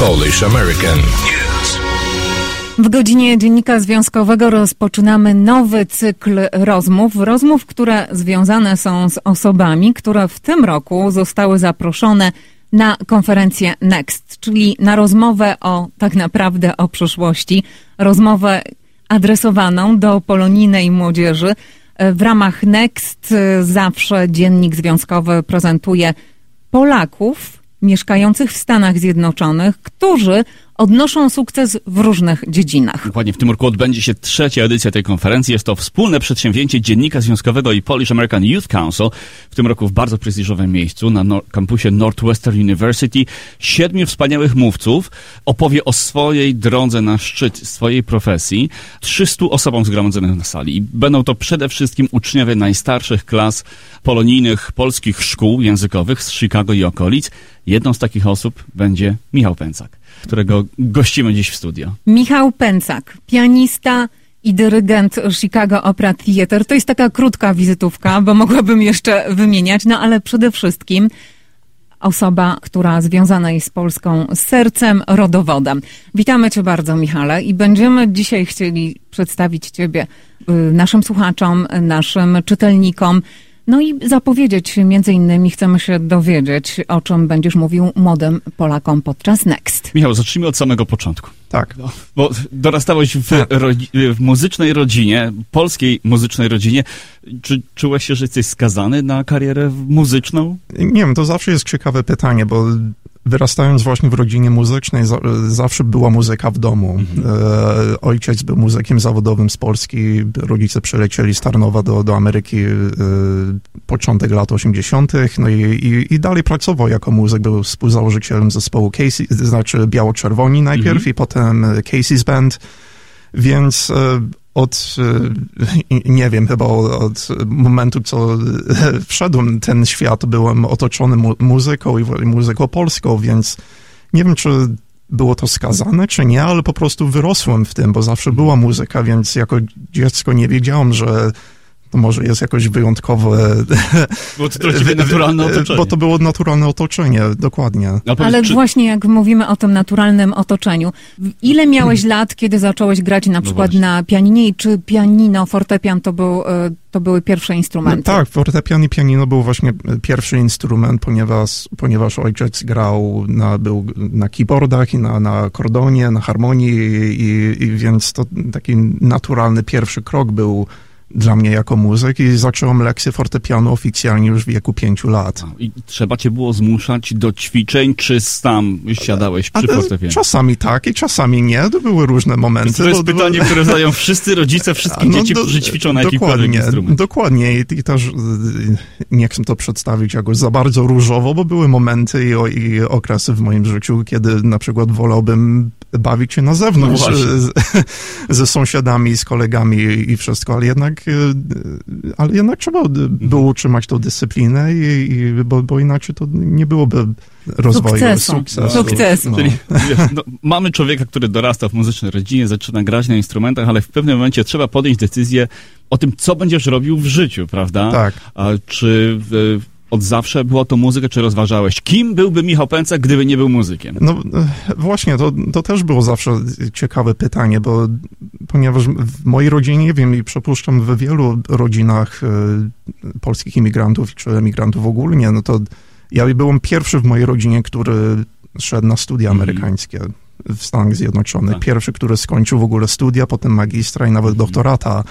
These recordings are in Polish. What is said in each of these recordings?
Polish American News. W godzinie Dziennika Związkowego rozpoczynamy nowy cykl rozmów. Rozmów, które związane są z osobami, które w tym roku zostały zaproszone na konferencję Next, czyli na rozmowę o tak naprawdę o przyszłości. Rozmowę adresowaną do polonijnej młodzieży. W ramach Next zawsze Dziennik Związkowy prezentuje Polaków mieszkających w Stanach Zjednoczonych, którzy odnoszą sukces w różnych dziedzinach. Dokładnie, w tym roku odbędzie się trzecia edycja tej konferencji. Jest to wspólne przedsięwzięcie Dziennika Związkowego i Polish American Youth Council. W tym roku w bardzo prestiżowym miejscu na kampusie Northwestern University. Siedmiu wspaniałych mówców opowie o swojej drodze na szczyt swojej profesji. 300 osobom zgromadzonych na sali. Będą to przede wszystkim uczniowie najstarszych klas polonijnych polskich szkół językowych z Chicago i okolic. Jedną z takich osób będzie Michał Pęcak którego gościmy dziś w studio. Michał Pęcak, pianista i dyrygent Chicago Opera Theatre. To jest taka krótka wizytówka, bo mogłabym jeszcze wymieniać, no ale przede wszystkim osoba, która związana jest z Polską sercem, rodowodem. Witamy Cię bardzo, Michale, i będziemy dzisiaj chcieli przedstawić Ciebie y, naszym słuchaczom, naszym czytelnikom. No i zapowiedzieć, między innymi chcemy się dowiedzieć, o czym będziesz mówił młodym Polakom podczas Next. Michał, zacznijmy od samego początku. Tak. No, bo dorastałeś w, rodzi- w muzycznej rodzinie, polskiej muzycznej rodzinie. Czy czułeś się, że jesteś skazany na karierę muzyczną? Nie wiem, to zawsze jest ciekawe pytanie, bo wyrastając właśnie w rodzinie muzycznej, za, zawsze była muzyka w domu. E, ojciec był muzykiem zawodowym z Polski, rodzice przylecieli z Tarnowa do, do Ameryki e, początek lat 80., no i, i, i dalej pracował jako muzyk, był współzałożycielem zespołu Casey, znaczy Biało-Czerwoni najpierw i potem Casey's Band, więc e, od, e, nie wiem, chyba od momentu, co wszedłem w ten świat, byłem otoczony mu muzyką i muzyką polską, więc nie wiem, czy było to skazane, czy nie, ale po prostu wyrosłem w tym, bo zawsze była muzyka, więc jako dziecko nie wiedziałem, że to może jest jakoś wyjątkowe. Było to ciebie naturalne otoczenie. Bo to było naturalne otoczenie, dokładnie. Ale, powiedz, Ale czy- właśnie jak mówimy o tym naturalnym otoczeniu, ile miałeś lat, kiedy zacząłeś grać na przykład właśnie. na pianinie i czy pianino, fortepian to, był, e, to były pierwsze instrumenty? No, tak, fortepian i pianino był właśnie pierwszy instrument, ponieważ, ponieważ ojciec grał na, był na keyboardach i na, na akordonie, na harmonii i, i więc to taki naturalny pierwszy krok był dla mnie jako muzyk i zacząłem lekcje fortepianu oficjalnie już w wieku pięciu lat. I trzeba cię było zmuszać do ćwiczeń, czy sam siadałeś przy fortepianie? czasami tak i czasami nie, to były różne momenty. To jest pytanie, które zadają wszyscy rodzice wszystkich No, dzieci, do- którzy ćwiczą na jakimkolwiek dokładnie, instrumencie. Dokładnie i, i też y, nie chcę to przedstawić jakoś za bardzo różowo, bo były momenty i, i okresy w moim życiu, kiedy na przykład wolałbym bawić się na zewnątrz No właśnie. z, ze sąsiadami, z kolegami i wszystko, ale jednak, y, ale jednak trzeba było utrzymać tą dyscyplinę, i, i, bo, bo inaczej to nie byłoby rozwoju, Sukcesu. sukcesu. Sukcesu. No. Czyli no, mamy człowieka, który dorasta w muzycznej rodzinie, zaczyna grać na instrumentach, ale w pewnym momencie trzeba podjąć decyzję o tym, co będziesz robił w życiu, prawda? Tak. A czy e, od zawsze była to muzyka, czy rozważałeś, kim byłby Michał Pęcek, gdyby nie był muzykiem? No właśnie, to, to też było zawsze ciekawe pytanie, bo ponieważ w mojej rodzinie, nie wiem, i przypuszczam w wielu rodzinach e, polskich imigrantów, czy emigrantów ogólnie, no to ja byłem pierwszy w mojej rodzinie, który szedł na studia Mhm. amerykańskie w Stanach Zjednoczonych. Tak. Pierwszy, który skończył w ogóle studia, potem magistra i nawet Mhm. doktorata,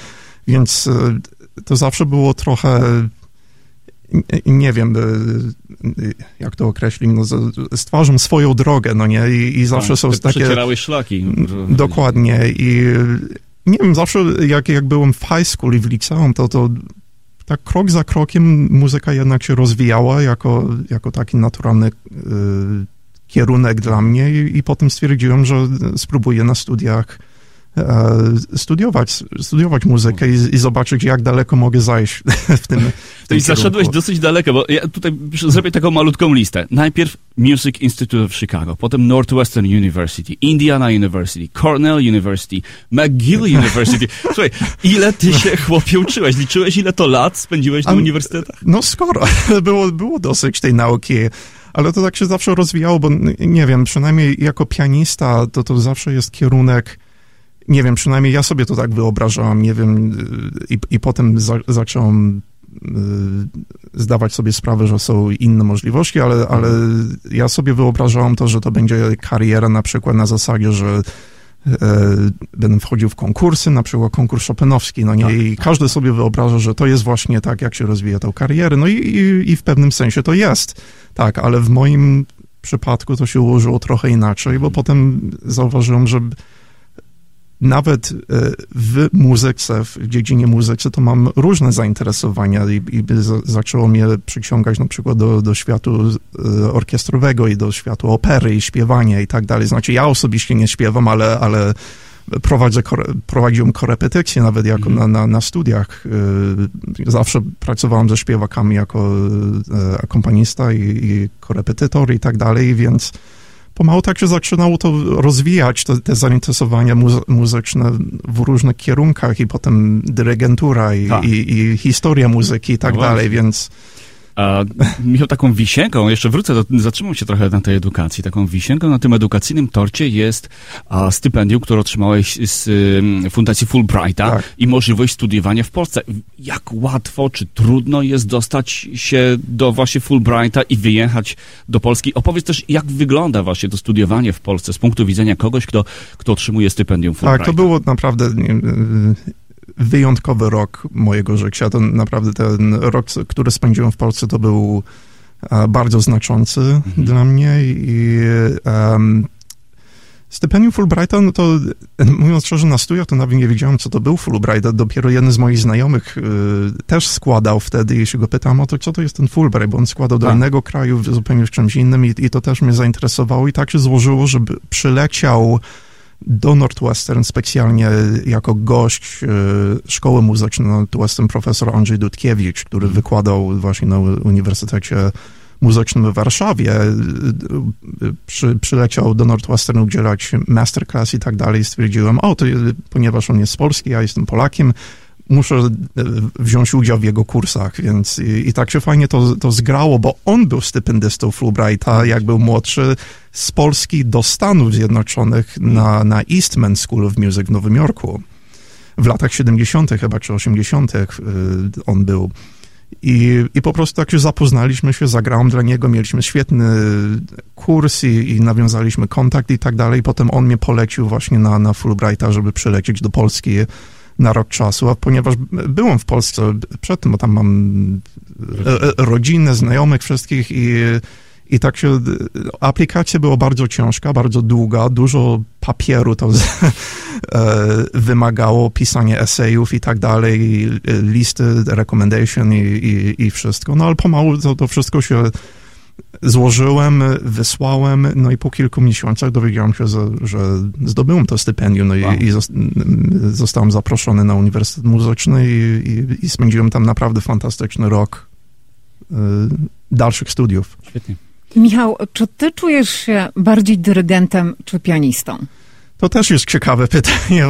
więc e, to zawsze było trochę nie- wiem, e, jak to określić, no, stwarzam swoją drogę, no nie, i, i zawsze Tak, są ty takie... Przecierałeś szlaki. Dokładnie i nie wiem, zawsze jak, jak byłem w high school i w liceum, to, to tak krok za krokiem muzyka jednak się rozwijała jako, jako taki naturalny y, kierunek dla mnie i, i potem stwierdziłem, że spróbuję na studiach studiować, studiować muzykę i, i zobaczyć, jak daleko mogę zajść w tym, w tym I zaszedłeś dosyć daleko, bo ja tutaj zrobię taką malutką listę. Najpierw Music Institute of Chicago, potem Northwestern University, Indiana University, Cornell University, McGill University. Słuchaj, ile ty się chłopie uczyłeś? Liczyłeś, ile to lat spędziłeś na A- uniwersytetach? No skoro, było, było dosyć tej nauki, ale to tak się zawsze rozwijało, bo nie wiem, przynajmniej jako pianista to to zawsze jest kierunek, nie wiem, przynajmniej ja sobie to tak wyobrażałam, nie wiem, i, i potem za, zacząłem y, zdawać sobie sprawę, że są inne możliwości, ale, ale ja sobie wyobrażałam to, że to będzie kariera na przykład na zasadzie, że e, będę wchodził w konkursy, na przykład konkurs Chopinowski, no nie, Tak, i każdy sobie wyobraża, że to jest właśnie tak, jak się rozwija tą karierę, no i, i, i w pewnym sensie to jest, tak, ale w moim przypadku to się ułożyło trochę inaczej, bo potem zauważyłem, że nawet e, w muzyce, w dziedzinie muzyki, to mam różne zainteresowania i, i za- zaczęło mnie przyciągać na przykład do, do światu e, orkiestrowego i do światu opery i śpiewania i tak dalej. Znaczy ja osobiście nie śpiewam, ale, ale prowadzę, prowadziłem korepetycje nawet jako na, na, na studiach. E, Zawsze pracowałem ze śpiewakami jako akompanista i, i korepetytor i tak dalej, więc pomału tak się zaczynało to rozwijać, te, te zainteresowania muzy- muzyczne w różnych kierunkach i potem dyrygentura i, Tak. i, i historia muzyki i tak No dalej, więc A Michał, taką wisienką, jeszcze wrócę, do, zatrzymam się trochę na tej edukacji, taką wisienką na tym edukacyjnym torcie jest a, stypendium, które otrzymałeś z ym, Fundacji Fulbrighta Tak. i możliwość studiowania w Polsce. Jak łatwo, czy trudno jest dostać się do właśnie Fulbrighta i wyjechać do Polski? Opowiedz też, jak wygląda właśnie to studiowanie w Polsce z punktu widzenia kogoś, kto, kto otrzymuje stypendium Fulbrighta. tak, to było naprawdę nie, y, wyjątkowy rok mojego życia. To naprawdę ten rok, który spędziłem w Polsce, to był e, bardzo znaczący Mhm. dla mnie i em, stypendium Fulbrighta, no to mówiąc szczerze, na studiach to nawet nie wiedziałem, co to był Fulbright. Dopiero jeden z moich znajomych y, też składał wtedy i się go pytałem, o to co to jest ten Fulbright, bo on składał do Tak. innego kraju, zupełnie w czymś innym i, i to też mnie zainteresowało i tak się złożyło, żeby przyleciał do Northwestern specjalnie jako gość e, szkoły muzycznej Northwestern profesor Andrzej Dudkiewicz, który wykładał właśnie na Uniwersytecie Muzycznym w Warszawie. E, e, Przy, przyleciał do Northwestern udzielać masterclass i tak dalej. Stwierdziłem, o, to, ponieważ on jest z Polski, ja jestem Polakiem, muszę e, wziąć udział w jego kursach, więc i, i tak się fajnie to, to zgrało, bo on był stypendystą Fulbrighta, jak był młodszy, z Polski do Stanów Zjednoczonych na, na Eastman School of Music w Nowym Jorku. W latach 70. chyba, czy 80. y, on był. I, I po prostu tak się zapoznaliśmy się, zagrałem dla niego, mieliśmy świetny kurs i, i nawiązaliśmy kontakt i tak dalej. Potem on mnie polecił właśnie na, na Fulbrighta, żeby przylecieć do Polski na rok czasu, a ponieważ byłem w Polsce przedtem, bo tam mam e, e, rodzinę, znajomych wszystkich i, i tak się, aplikacja była bardzo ciężka, bardzo długa, dużo papieru to z, e, wymagało, pisanie esejów i tak dalej, listy, recommendation i, i, i wszystko, no ale pomału to, to wszystko się złożyłem, wysłałem, no i po kilku miesiącach dowiedziałem się, że, zdobyłem to stypendium, no i, Wow. i zos- zostałem zaproszony na Uniwersytet Muzyczny i, i, i spędziłem tam naprawdę fantastyczny rok y, dalszych studiów. Świetnie. Michał, czy ty czujesz się bardziej dyrygentem czy pianistą? To też jest ciekawe pytanie.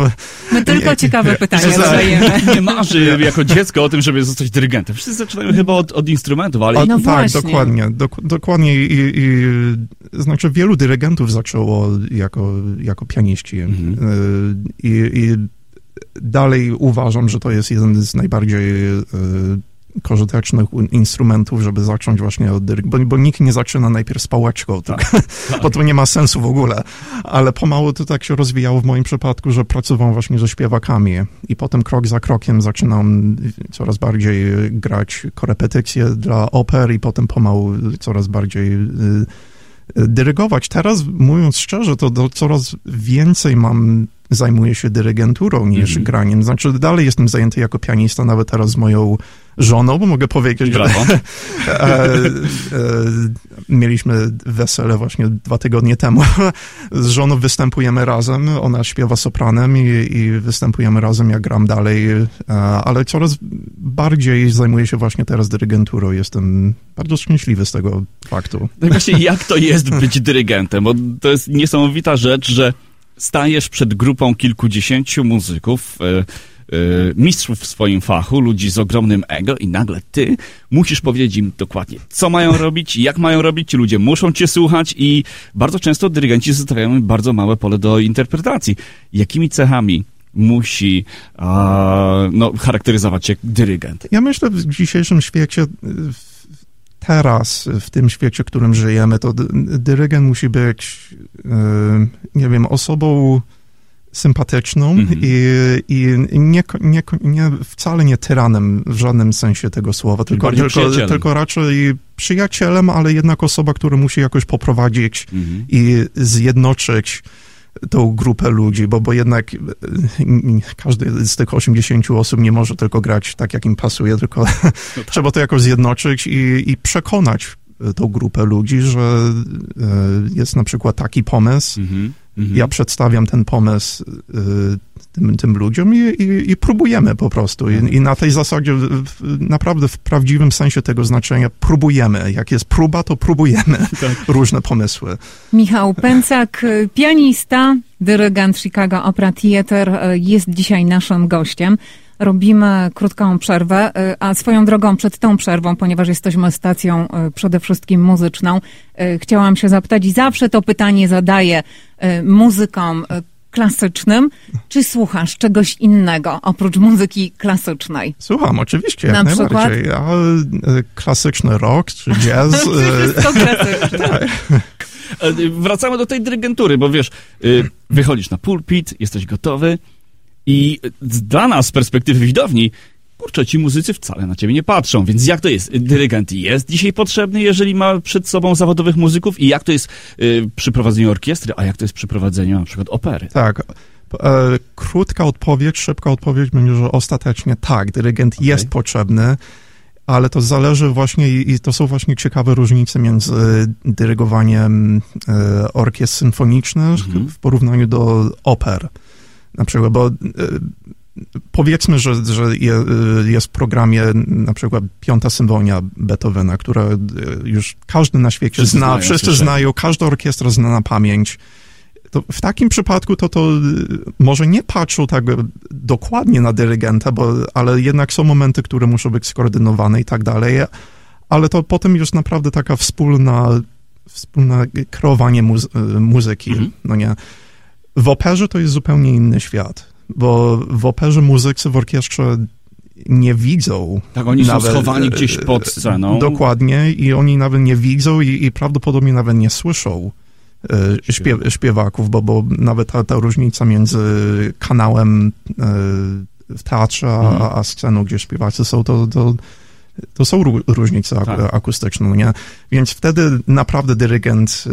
My tylko ciekawe pytania zadajemy. Nie marzy jako dziecko o tym, żeby zostać dyrygentem. Wszyscy zaczynają chyba od, od instrumentów, ale No tak, właśnie. dokładnie. Dok- dokładnie i, i znaczy wielu dyrygentów zaczęło jako, jako pianiści. Mhm. Y, I, I dalej uważam, że to jest jeden z najbardziej y, pożytecznych u- instrumentów, żeby zacząć właśnie od dyryg, bo, bo nikt nie zaczyna najpierw z pałeczką, tylko, bo to nie ma sensu w ogóle. Ale pomału to tak się rozwijało w moim przypadku, że pracowałem właśnie ze śpiewakami i potem krok za krokiem zaczynam coraz bardziej grać korepetycje dla oper i potem pomału coraz bardziej y, y, dyrygować. Teraz, mówiąc szczerze, to do, coraz więcej mam, zajmuję się dyrygenturą niż Mhm. graniem. Znaczy, dalej jestem zajęty jako pianista, nawet teraz z moją żoną, bo mogę powiedzieć, że e, e, mieliśmy wesele właśnie dwa tygodnie temu. Z żoną występujemy razem, ona śpiewa sopranem i, i występujemy razem, ja gram dalej, e, ale coraz bardziej zajmuję się właśnie teraz dyrygenturą. Jestem bardzo szczęśliwy z tego faktu. No właśnie jak to jest być dyrygentem? Bo to jest niesamowita rzecz, że stajesz przed grupą kilkudziesięciu muzyków, e, y, mistrzów w swoim fachu, ludzi z ogromnym ego i nagle ty musisz powiedzieć im dokładnie, co mają robić, jak mają robić, ci ludzie muszą cię słuchać i bardzo często dyrygenci zostawiają bardzo małe pole do interpretacji. Jakimi cechami musi a, no, charakteryzować się dyrygent? Ja myślę, w dzisiejszym świecie, w- teraz, w tym świecie, w którym żyjemy, to dy- dyrygent musi być, e, nie wiem, osobą sympatyczną Mhm. i, i nie, nie, nie, wcale nie tyranem w żadnym sensie tego słowa, tylko, tylko, tylko raczej przyjacielem, ale jednak osoba, która musi jakoś poprowadzić Mhm. i zjednoczyć tą grupę ludzi, bo, bo jednak n- każdy z tych 80 osób nie może tylko grać tak, jak im pasuje, tylko trzeba to jakoś zjednoczyć i, i przekonać tą grupę ludzi, że e, jest na przykład taki pomysł, Mhm. Mhm. ja przedstawiam ten pomysł e, tym, tym ludziom i, i, i próbujemy po prostu. I, I na tej zasadzie w, w, naprawdę w prawdziwym sensie tego znaczenia próbujemy. Jak jest próba, to próbujemy różne pomysły. Michał Pęcak, pianista, dyrygent Chicago Opera Theatre, y, jest dzisiaj naszym gościem. Robimy krótką przerwę, y, a swoją drogą przed tą przerwą, ponieważ jesteśmy stacją y, przede wszystkim muzyczną, y, chciałam się zapytać i zawsze to pytanie zadaję muzykom klasycznym. Czy słuchasz czegoś innego oprócz muzyki klasycznej? Słucham, oczywiście, jak Na przykład? najbardziej. A, e, klasyczny rock czy jazz. Wszystko klasyczne? E, Wracamy do tej dyrygentury, bo wiesz, wychodzisz na pulpit, jesteś gotowy i dla nas z perspektywy widowni, kurczę, ci muzycy wcale na ciebie nie patrzą, więc jak to jest? Dyrygent jest dzisiaj potrzebny, jeżeli ma przed sobą zawodowych muzyków i jak to jest y, przy prowadzeniu orkiestry, a jak to jest przy prowadzeniu na przykład opery? Tak. E, krótka odpowiedź, szybka odpowiedź będzie, że ostatecznie tak, dyrygent Okej. jest potrzebny, ale to zależy właśnie i to są właśnie ciekawe różnice między dyrygowaniem e, orkiestr symfonicznych Mhm. w porównaniu do oper. Na przykład, bo e, powiedzmy, że, że e, jest w programie na przykład Piąta Symfonia Beethovena, która e, już każdy na świecie Wszyscy zna, znają, wszyscy znają, każda orkiestra zna na pamięć. To w takim przypadku to, to może nie patrzą tak dokładnie na dyrygenta, bo, ale jednak są momenty, które muszą być skoordynowane i tak dalej, ale to potem już naprawdę taka wspólna, wspólne kreowanie muzy- muzyki, Mhm. no nie. W operze to jest zupełnie inny świat, bo w operze muzycy w orkiestrze nie widzą. Tak, oni są nawet, schowani e, gdzieś pod sceną. Dokładnie i oni nawet nie widzą i, i prawdopodobnie nawet nie słyszą e, śpiew, śpiewaków, bo, bo nawet ta, ta różnica między kanałem e, w teatrze, a, Mhm. a sceną, gdzie śpiewacy są, to, to, to są ró- różnice ak- Tak. akustyczne, nie? Więc wtedy naprawdę dyrygent e,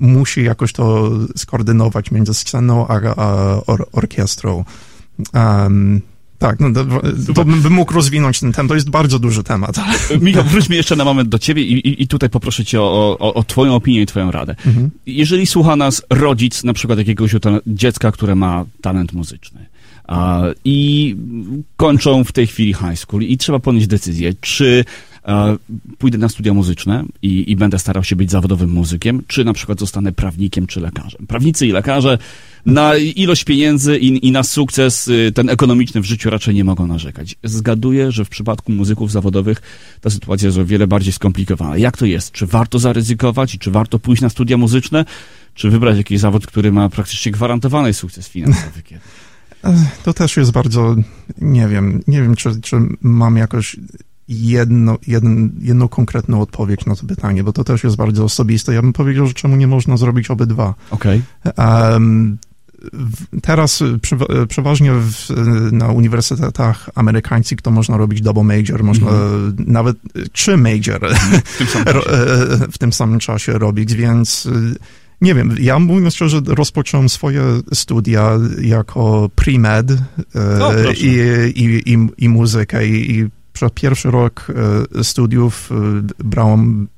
musi jakoś to skoordynować między sceną a, a or, orkiestrą. Em, tak, no to, bym, bym mógł rozwinąć ten temat. To jest bardzo duży temat. ale- Michał, wróćmy jeszcze na moment do ciebie i, i, i tutaj poproszę cię o, o, o twoją opinię i twoją radę. Mhm. Jeżeli słucha nas rodzic na przykład jakiegoś dziecka, które ma talent muzyczny i kończą w tej chwili high school i trzeba podjąć decyzję, czy a, pójdę na studia muzyczne i, i będę starał się być zawodowym muzykiem, czy na przykład zostanę prawnikiem czy lekarzem. Prawnicy i lekarze na ilość pieniędzy i, i na sukces y, ten ekonomiczny w życiu raczej nie mogą narzekać. Zgaduję, że w przypadku muzyków zawodowych ta sytuacja jest o wiele bardziej skomplikowana. Jak to jest? Czy warto zaryzykować i czy warto pójść na studia muzyczne, czy wybrać jakiś zawód, który ma praktycznie gwarantowany sukces finansowy? Kiedy? To też jest bardzo, nie wiem, nie wiem, czy, czy mam jakoś jedno, jeden, jedną konkretną odpowiedź na to pytanie, bo to też jest bardzo osobiste. Ja bym powiedział, że czemu nie można zrobić obydwa. Okej. Em, w- teraz przewa- przeważnie w, na uniwersytetach amerykańskich to można robić double major, można nawet trzy major W tym samym ro, czasie. e, w tym samym czasie robić, więc nie wiem, ja mówiąc szczerze, rozpocząłem swoje studia jako pre-med e, O, proszę. i, i, i, i muzykę i, i przez pierwszy rok e, studiów e, brałem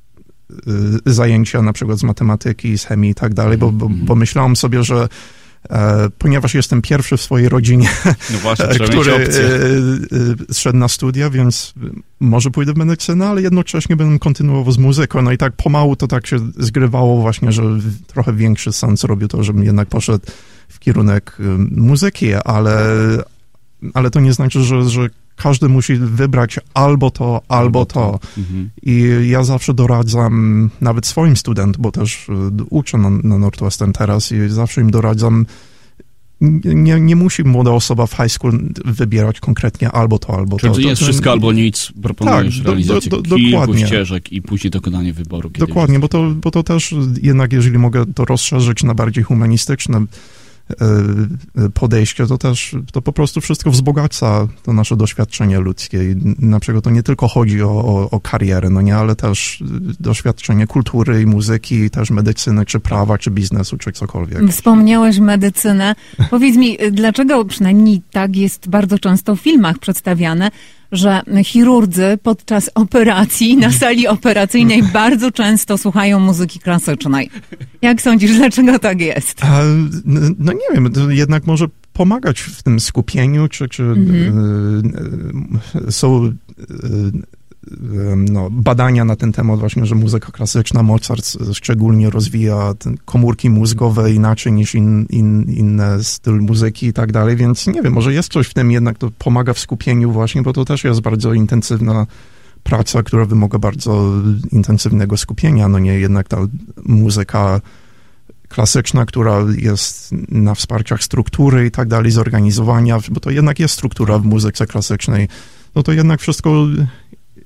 zajęcia na przykład z matematyki, z chemii i tak dalej, bo, bo, Mhm. bo myślałem sobie, że ponieważ jestem pierwszy w swojej rodzinie, No właśnie, e, który e, e, szedł na studia, więc może pójdę w medycynę, ale jednocześnie będę kontynuował z muzyką. No i tak pomału to tak się zgrywało właśnie, że trochę większy sens robił to, żebym jednak poszedł w kierunek e, muzyki, ale, ale to nie znaczy, że, że każdy musi wybrać albo to, albo to. Mhm. I ja zawsze doradzam nawet swoim studentom, bo też y, uczę na, na Northwestern teraz i zawsze im doradzam, nie, nie musi młoda osoba w high school wybierać konkretnie albo to, albo Czyli to. nie jest to, wszystko albo nic, proponujesz Tak, do- realizację do- do- kilku dokładnie. ścieżek i później dokonanie wyboru. Dokładnie, bo to, bo to też jednak, jeżeli mogę to rozszerzyć na bardziej humanistyczne podejście, to też to po prostu wszystko wzbogaca to nasze doświadczenie ludzkie. I na przykład to nie tylko chodzi o, o, o karierę, no nie, ale też doświadczenie kultury i muzyki, też medycyny, czy prawa, czy biznesu, czy cokolwiek. Wspomniałeś medycynę. Powiedz mi, y, dlaczego przynajmniej tak jest bardzo często w filmach przedstawiane, że chirurdzy podczas operacji na sali operacyjnej bardzo często słuchają muzyki klasycznej. Jak sądzisz, dlaczego tak jest? A, no nie wiem, to jednak może pomagać w tym skupieniu, czy, czy e, e, są e, e, no, badania na ten temat właśnie, że muzyka klasyczna, Mozart szczególnie rozwija komórki mózgowe inaczej niż in, in, inne styl muzyki i tak dalej, więc nie wiem, może jest coś w tym jednak, to pomaga w skupieniu właśnie, bo to też jest bardzo intensywna praca, która wymaga bardzo intensywnego skupienia, no nie jednak ta muzyka klasyczna, która jest na wsparciach struktury i tak dalej, zorganizowania, bo to jednak jest struktura w muzyce klasycznej, no to jednak wszystko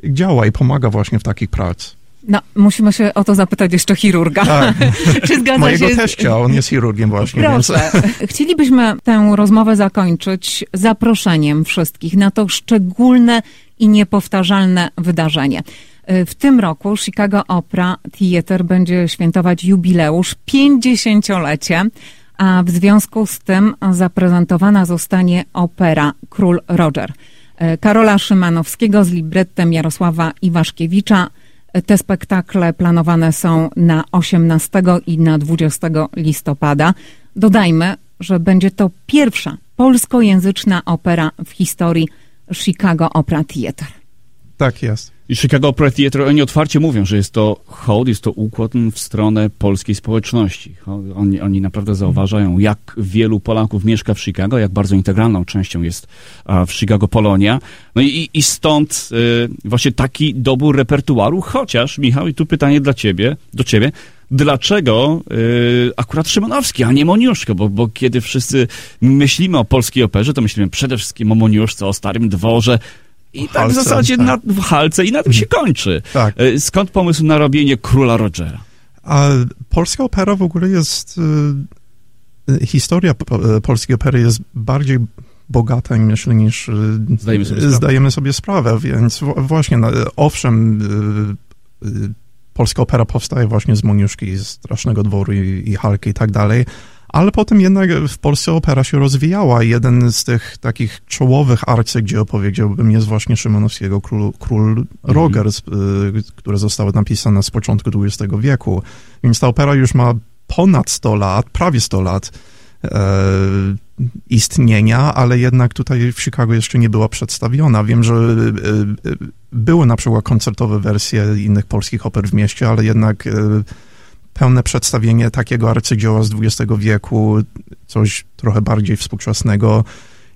działa i pomaga właśnie w takich prac. No, musimy się o to zapytać jeszcze chirurga. Tak, Czy zgadza mojego się? teścia, on jest chirurgiem właśnie, więc Proszę. Chcielibyśmy tę rozmowę zakończyć zaproszeniem wszystkich na to szczególne i niepowtarzalne wydarzenie. Y, W tym roku Chicago Opera Theatre będzie świętować jubileusz 50-lecie, a w związku z tym zaprezentowana zostanie opera Król Roger. Y, Karola Szymanowskiego z librettem Jarosława Iwaszkiewicza. Y, Te spektakle planowane są na 18 i na 20 listopada. Dodajmy, że będzie to pierwsza polskojęzyczna opera w historii Chicago Opera Theatre. Tak jest. I Chicago Opera Theatre, oni otwarcie mówią, że jest to hołd, jest to ukłon w stronę polskiej społeczności. Oni, oni naprawdę zauważają, jak wielu Polaków mieszka w Chicago, jak bardzo integralną częścią jest w Chicago Polonia. No i, i stąd y, właśnie taki dobór repertuaru, chociaż, Michał, i tu pytanie dla ciebie, do ciebie, dlaczego y, akurat Szymanowski, a nie Moniuszko, bo, bo kiedy wszyscy myślimy o polskiej operze, to myślimy przede wszystkim o Moniuszce, o Starym Dworze, i tak w zasadzie tak. na, w halce i na tym się kończy. Tak. E, Skąd pomysł na robienie Króla Rogera? A polska opera w ogóle jest, y, y, historia po- polskiej opery jest bardziej bogata, myślę, niż Zdajemy sobie sprawę. zdajemy sobie sprawę, więc właśnie, no, owszem, polska opera powstaje właśnie z Moniuszki, z Strasznego Dworu i, i Halki i tak dalej, ale potem jednak w Polsce opera się rozwijała. Jeden z tych takich czołowych arcydzieł, powiedziałbym, jest właśnie Szymanowskiego Król, Król Roger, z- y, które zostały napisane z początku XX wieku. Więc ta opera już ma ponad 100 lat, prawie 100 lat e, istnienia, ale jednak tutaj w Chicago jeszcze nie była przedstawiona. Wiem, że e, e, były na przykład koncertowe wersje innych polskich oper w mieście, ale jednak e, pełne przedstawienie takiego arcydzieła z XX wieku, coś trochę bardziej współczesnego,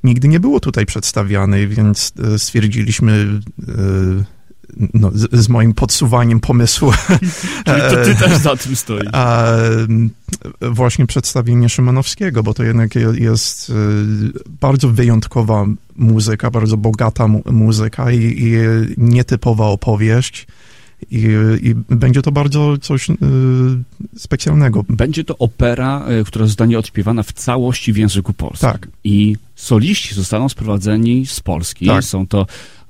nigdy nie było tutaj przedstawiane, więc e, stwierdziliśmy e, no, z, z moim podsuwaniem pomysłu Czyli to ty też za tym stoisz. a właśnie przedstawienie Szymanowskiego, bo to jednak je- jest bardzo wyjątkowa muzyka, bardzo bogata mu- muzyka i, i nietypowa opowieść. I, I będzie to bardzo coś y, specjalnego. Będzie to opera, e, która zostanie odśpiewana w całości w języku polskim. Tak. I soliści zostaną sprowadzeni z Polski. Tak. Są to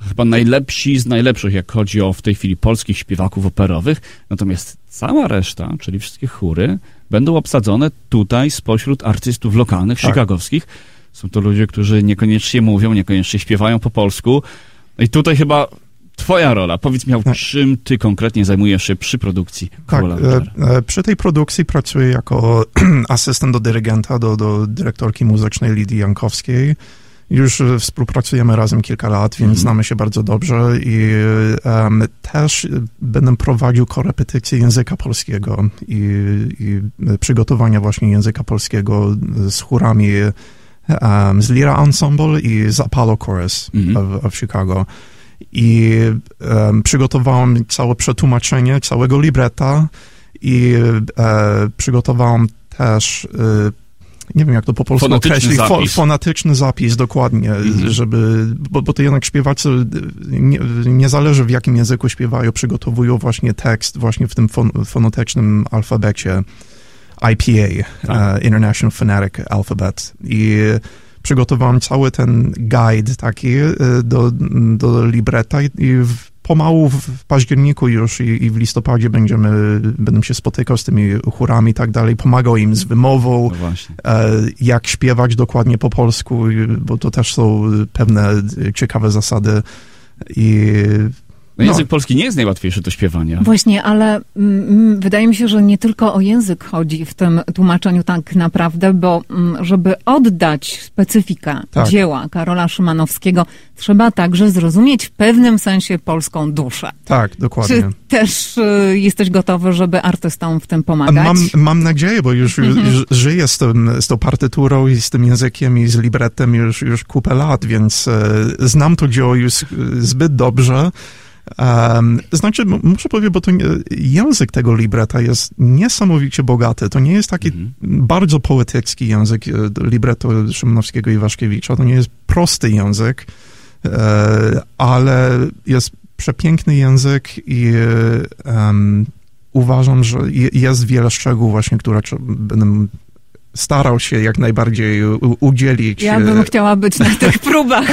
chyba najlepsi z najlepszych, jak chodzi o w tej chwili polskich śpiewaków operowych. Natomiast cała reszta, czyli wszystkie chóry, będą obsadzone tutaj spośród artystów lokalnych, Tak. chicagowskich. Są to ludzie, którzy niekoniecznie mówią, niekoniecznie śpiewają po polsku. No I tutaj chyba twoja rola. Powiedz mi, Tak. czym ty konkretnie zajmujesz się przy produkcji Tak, e, e, przy tej produkcji pracuję jako asystent do dyrygenta, do, do dyrektorki muzycznej Lidii Jankowskiej. Już współpracujemy razem kilka lat, więc Mhm. znamy się bardzo dobrze i em, też będę prowadził korepetycje języka polskiego i, i przygotowania właśnie języka polskiego z chórami um, z Lira Ensemble i z Apollo Chorus Mhm. w, w Chicago. I um, przygotowałem całe przetłumaczenie całego libreta i e, przygotowałem też, e, nie wiem jak to po polsku Fonetyczny określić, fo, zapis. fonetyczny zapis, dokładnie, Mhm. żeby, bo, bo to jednak śpiewacy, e, nie, nie zależy w jakim języku śpiewają, przygotowują właśnie tekst właśnie w tym fon, fonetycznym alfabecie IPA, Tak. e, International Phonetic Alphabet i przygotowałem cały ten guide taki e, do, do libreta i, i w, pomału w październiku już i, i w listopadzie będziemy, będę się spotykał z tymi chórami i tak dalej, pomagał im z wymową, No e, jak śpiewać dokładnie po polsku, bo to też są pewne ciekawe zasady i No, No. język polski nie jest najłatwiejszy do śpiewania. Właśnie, ale mm, wydaje mi się, że nie tylko o język chodzi w tym tłumaczeniu tak naprawdę, bo mm, żeby oddać specyfikę Tak. dzieła Karola Szymanowskiego, trzeba także zrozumieć w pewnym sensie polską duszę. tak, dokładnie. Czy też y, jesteś gotowy, żeby artystom w tym pomagać? Mam, mam nadzieję, bo już, już żyję z, tym, z tą partyturą i z tym językiem i z libretem już, już kupę lat, więc e, znam to dzieło już e, zbyt dobrze. Um, znaczy, muszę powiedzieć, bo to nie, język tego libreta jest niesamowicie bogaty. To nie jest taki Mhm. bardzo poetycki język e, libreto Szymanowskiego i Waszkiewicza. To nie jest prosty język, e, ale jest przepiękny język i em, uważam, że je- jest wiele szczegółów właśnie, które będę starał się jak najbardziej udzielić. Ja e, bym chciała być na tych próbach.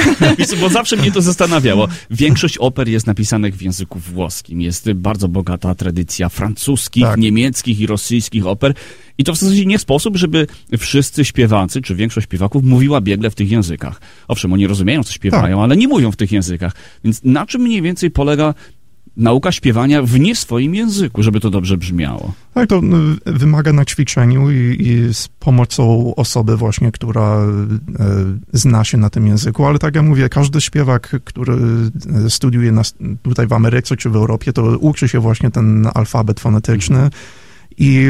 Bo zawsze mnie to zastanawiało. Większość oper jest napisanych w języku włoskim. Jest bardzo bogata tradycja francuskich, Tak. niemieckich i rosyjskich oper. I to w zasadzie nie sposób, żeby wszyscy śpiewacy, czy większość śpiewaków mówiła biegle w tych językach. Owszem, oni rozumieją, co śpiewają, ale nie mówią w tych językach. Więc na czym mniej więcej polega nauka śpiewania w nie swoim języku, żeby to dobrze brzmiało? Tak, to no, wymaga na ćwiczeniu i, i z pomocą osoby właśnie, która e, zna się na tym języku, ale tak jak mówię, każdy śpiewak, który e, studiuje nas, tutaj w Ameryce czy w Europie, to uczy się właśnie ten alfabet fonetyczny i,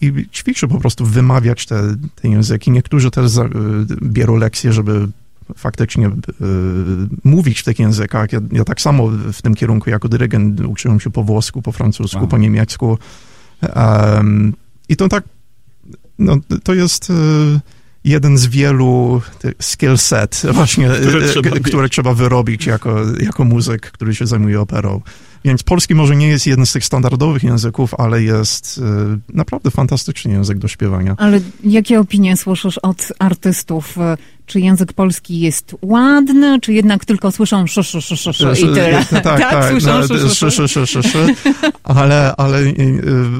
i ćwiczy po prostu wymawiać te, te języki. Niektórzy też za, e, biorą lekcje, żeby faktycznie e, mówić w tych językach. Ja, ja tak samo w tym kierunku jako dyrygent uczyłem się po włosku, po francusku, Wow. po niemiecku. Um, I to tak, no, to jest e, jeden z wielu skill set właśnie, Które e, trzeba które trzeba wyrobić jako, jako muzyk, który się zajmuje operą. Więc polski może nie jest jeden z tych standardowych języków, ale jest e, naprawdę fantastyczny język do śpiewania. Ale jakie opinie słyszysz od artystów? Czy język polski jest ładny, czy jednak tylko słyszą szy, szy, szy, szy, szy i tyle? Tak, tak, tak. słyszą no, szy, szy, szy. Ale, ale e,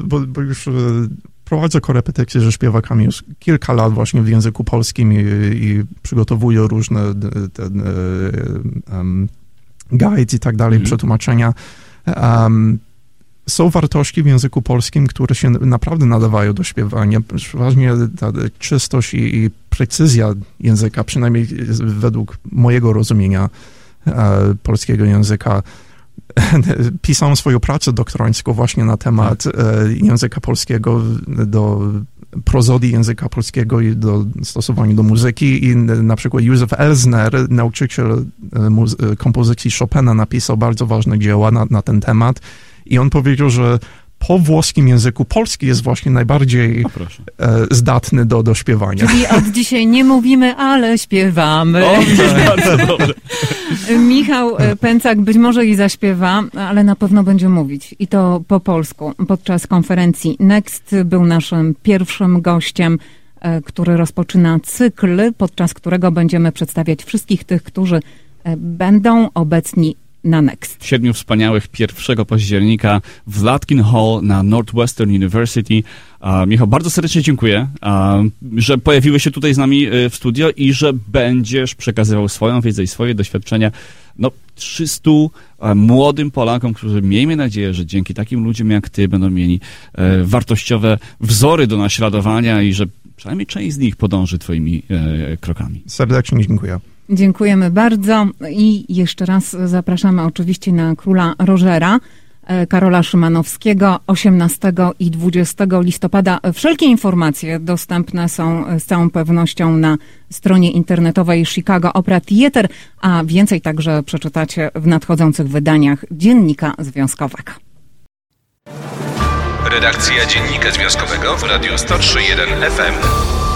bo, bo już prowadzę korepetycje ze śpiewakami już kilka lat właśnie w języku polskim i, i przygotowuję różne e, ten, e, em, guides i tak dalej, Mhm. przetłumaczenia. Em, są wartości w języku polskim, które się naprawdę nadawają do śpiewania. Przeważnie ta czystość i, i precyzja języka, przynajmniej według mojego rozumienia e, polskiego języka. Pisałem swoją pracę doktorancką właśnie na temat e, języka polskiego do prozodii języka polskiego i do stosowania do muzyki i na przykład Józef Elsner, nauczyciel e, e, kompozycji Chopina, napisał bardzo ważne dzieła na, na ten temat i on powiedział, że po włoskim języku polski jest właśnie najbardziej e, zdatny do, do śpiewania. Czyli od dzisiaj nie mówimy, ale śpiewamy. O, bardzo dobrze. Michał e, Pęcak być może i zaśpiewa, ale na pewno będzie mówić i to po polsku. Podczas konferencji Next był naszym pierwszym gościem, e, który rozpoczyna cykl, podczas którego będziemy przedstawiać wszystkich tych, którzy będą obecni na Next. Siedmiu wspaniałych 1 października w Latkin Hall na Northwestern University. A, Michał, bardzo serdecznie dziękuję, a, że pojawiłeś się tutaj z nami e, w studio i że będziesz przekazywał swoją wiedzę i swoje doświadczenia no, 300 e, młodym Polakom, którzy miejmy nadzieję, że dzięki takim ludziom jak ty będą mieli e, wartościowe wzory do naśladowania i że przynajmniej część z nich podąży twoimi e, krokami. Serdecznie dziękuję. Dziękujemy bardzo i jeszcze raz zapraszamy oczywiście na króla Rogera. e, Karola Szymanowskiego 18 i 20 listopada. Wszelkie informacje dostępne są z całą pewnością na stronie internetowej Chicago Opera Theater, a więcej także przeczytacie w nadchodzących wydaniach Dziennika Związkowego. Redakcja Dziennika Związkowego w Radiu 103.1 FM.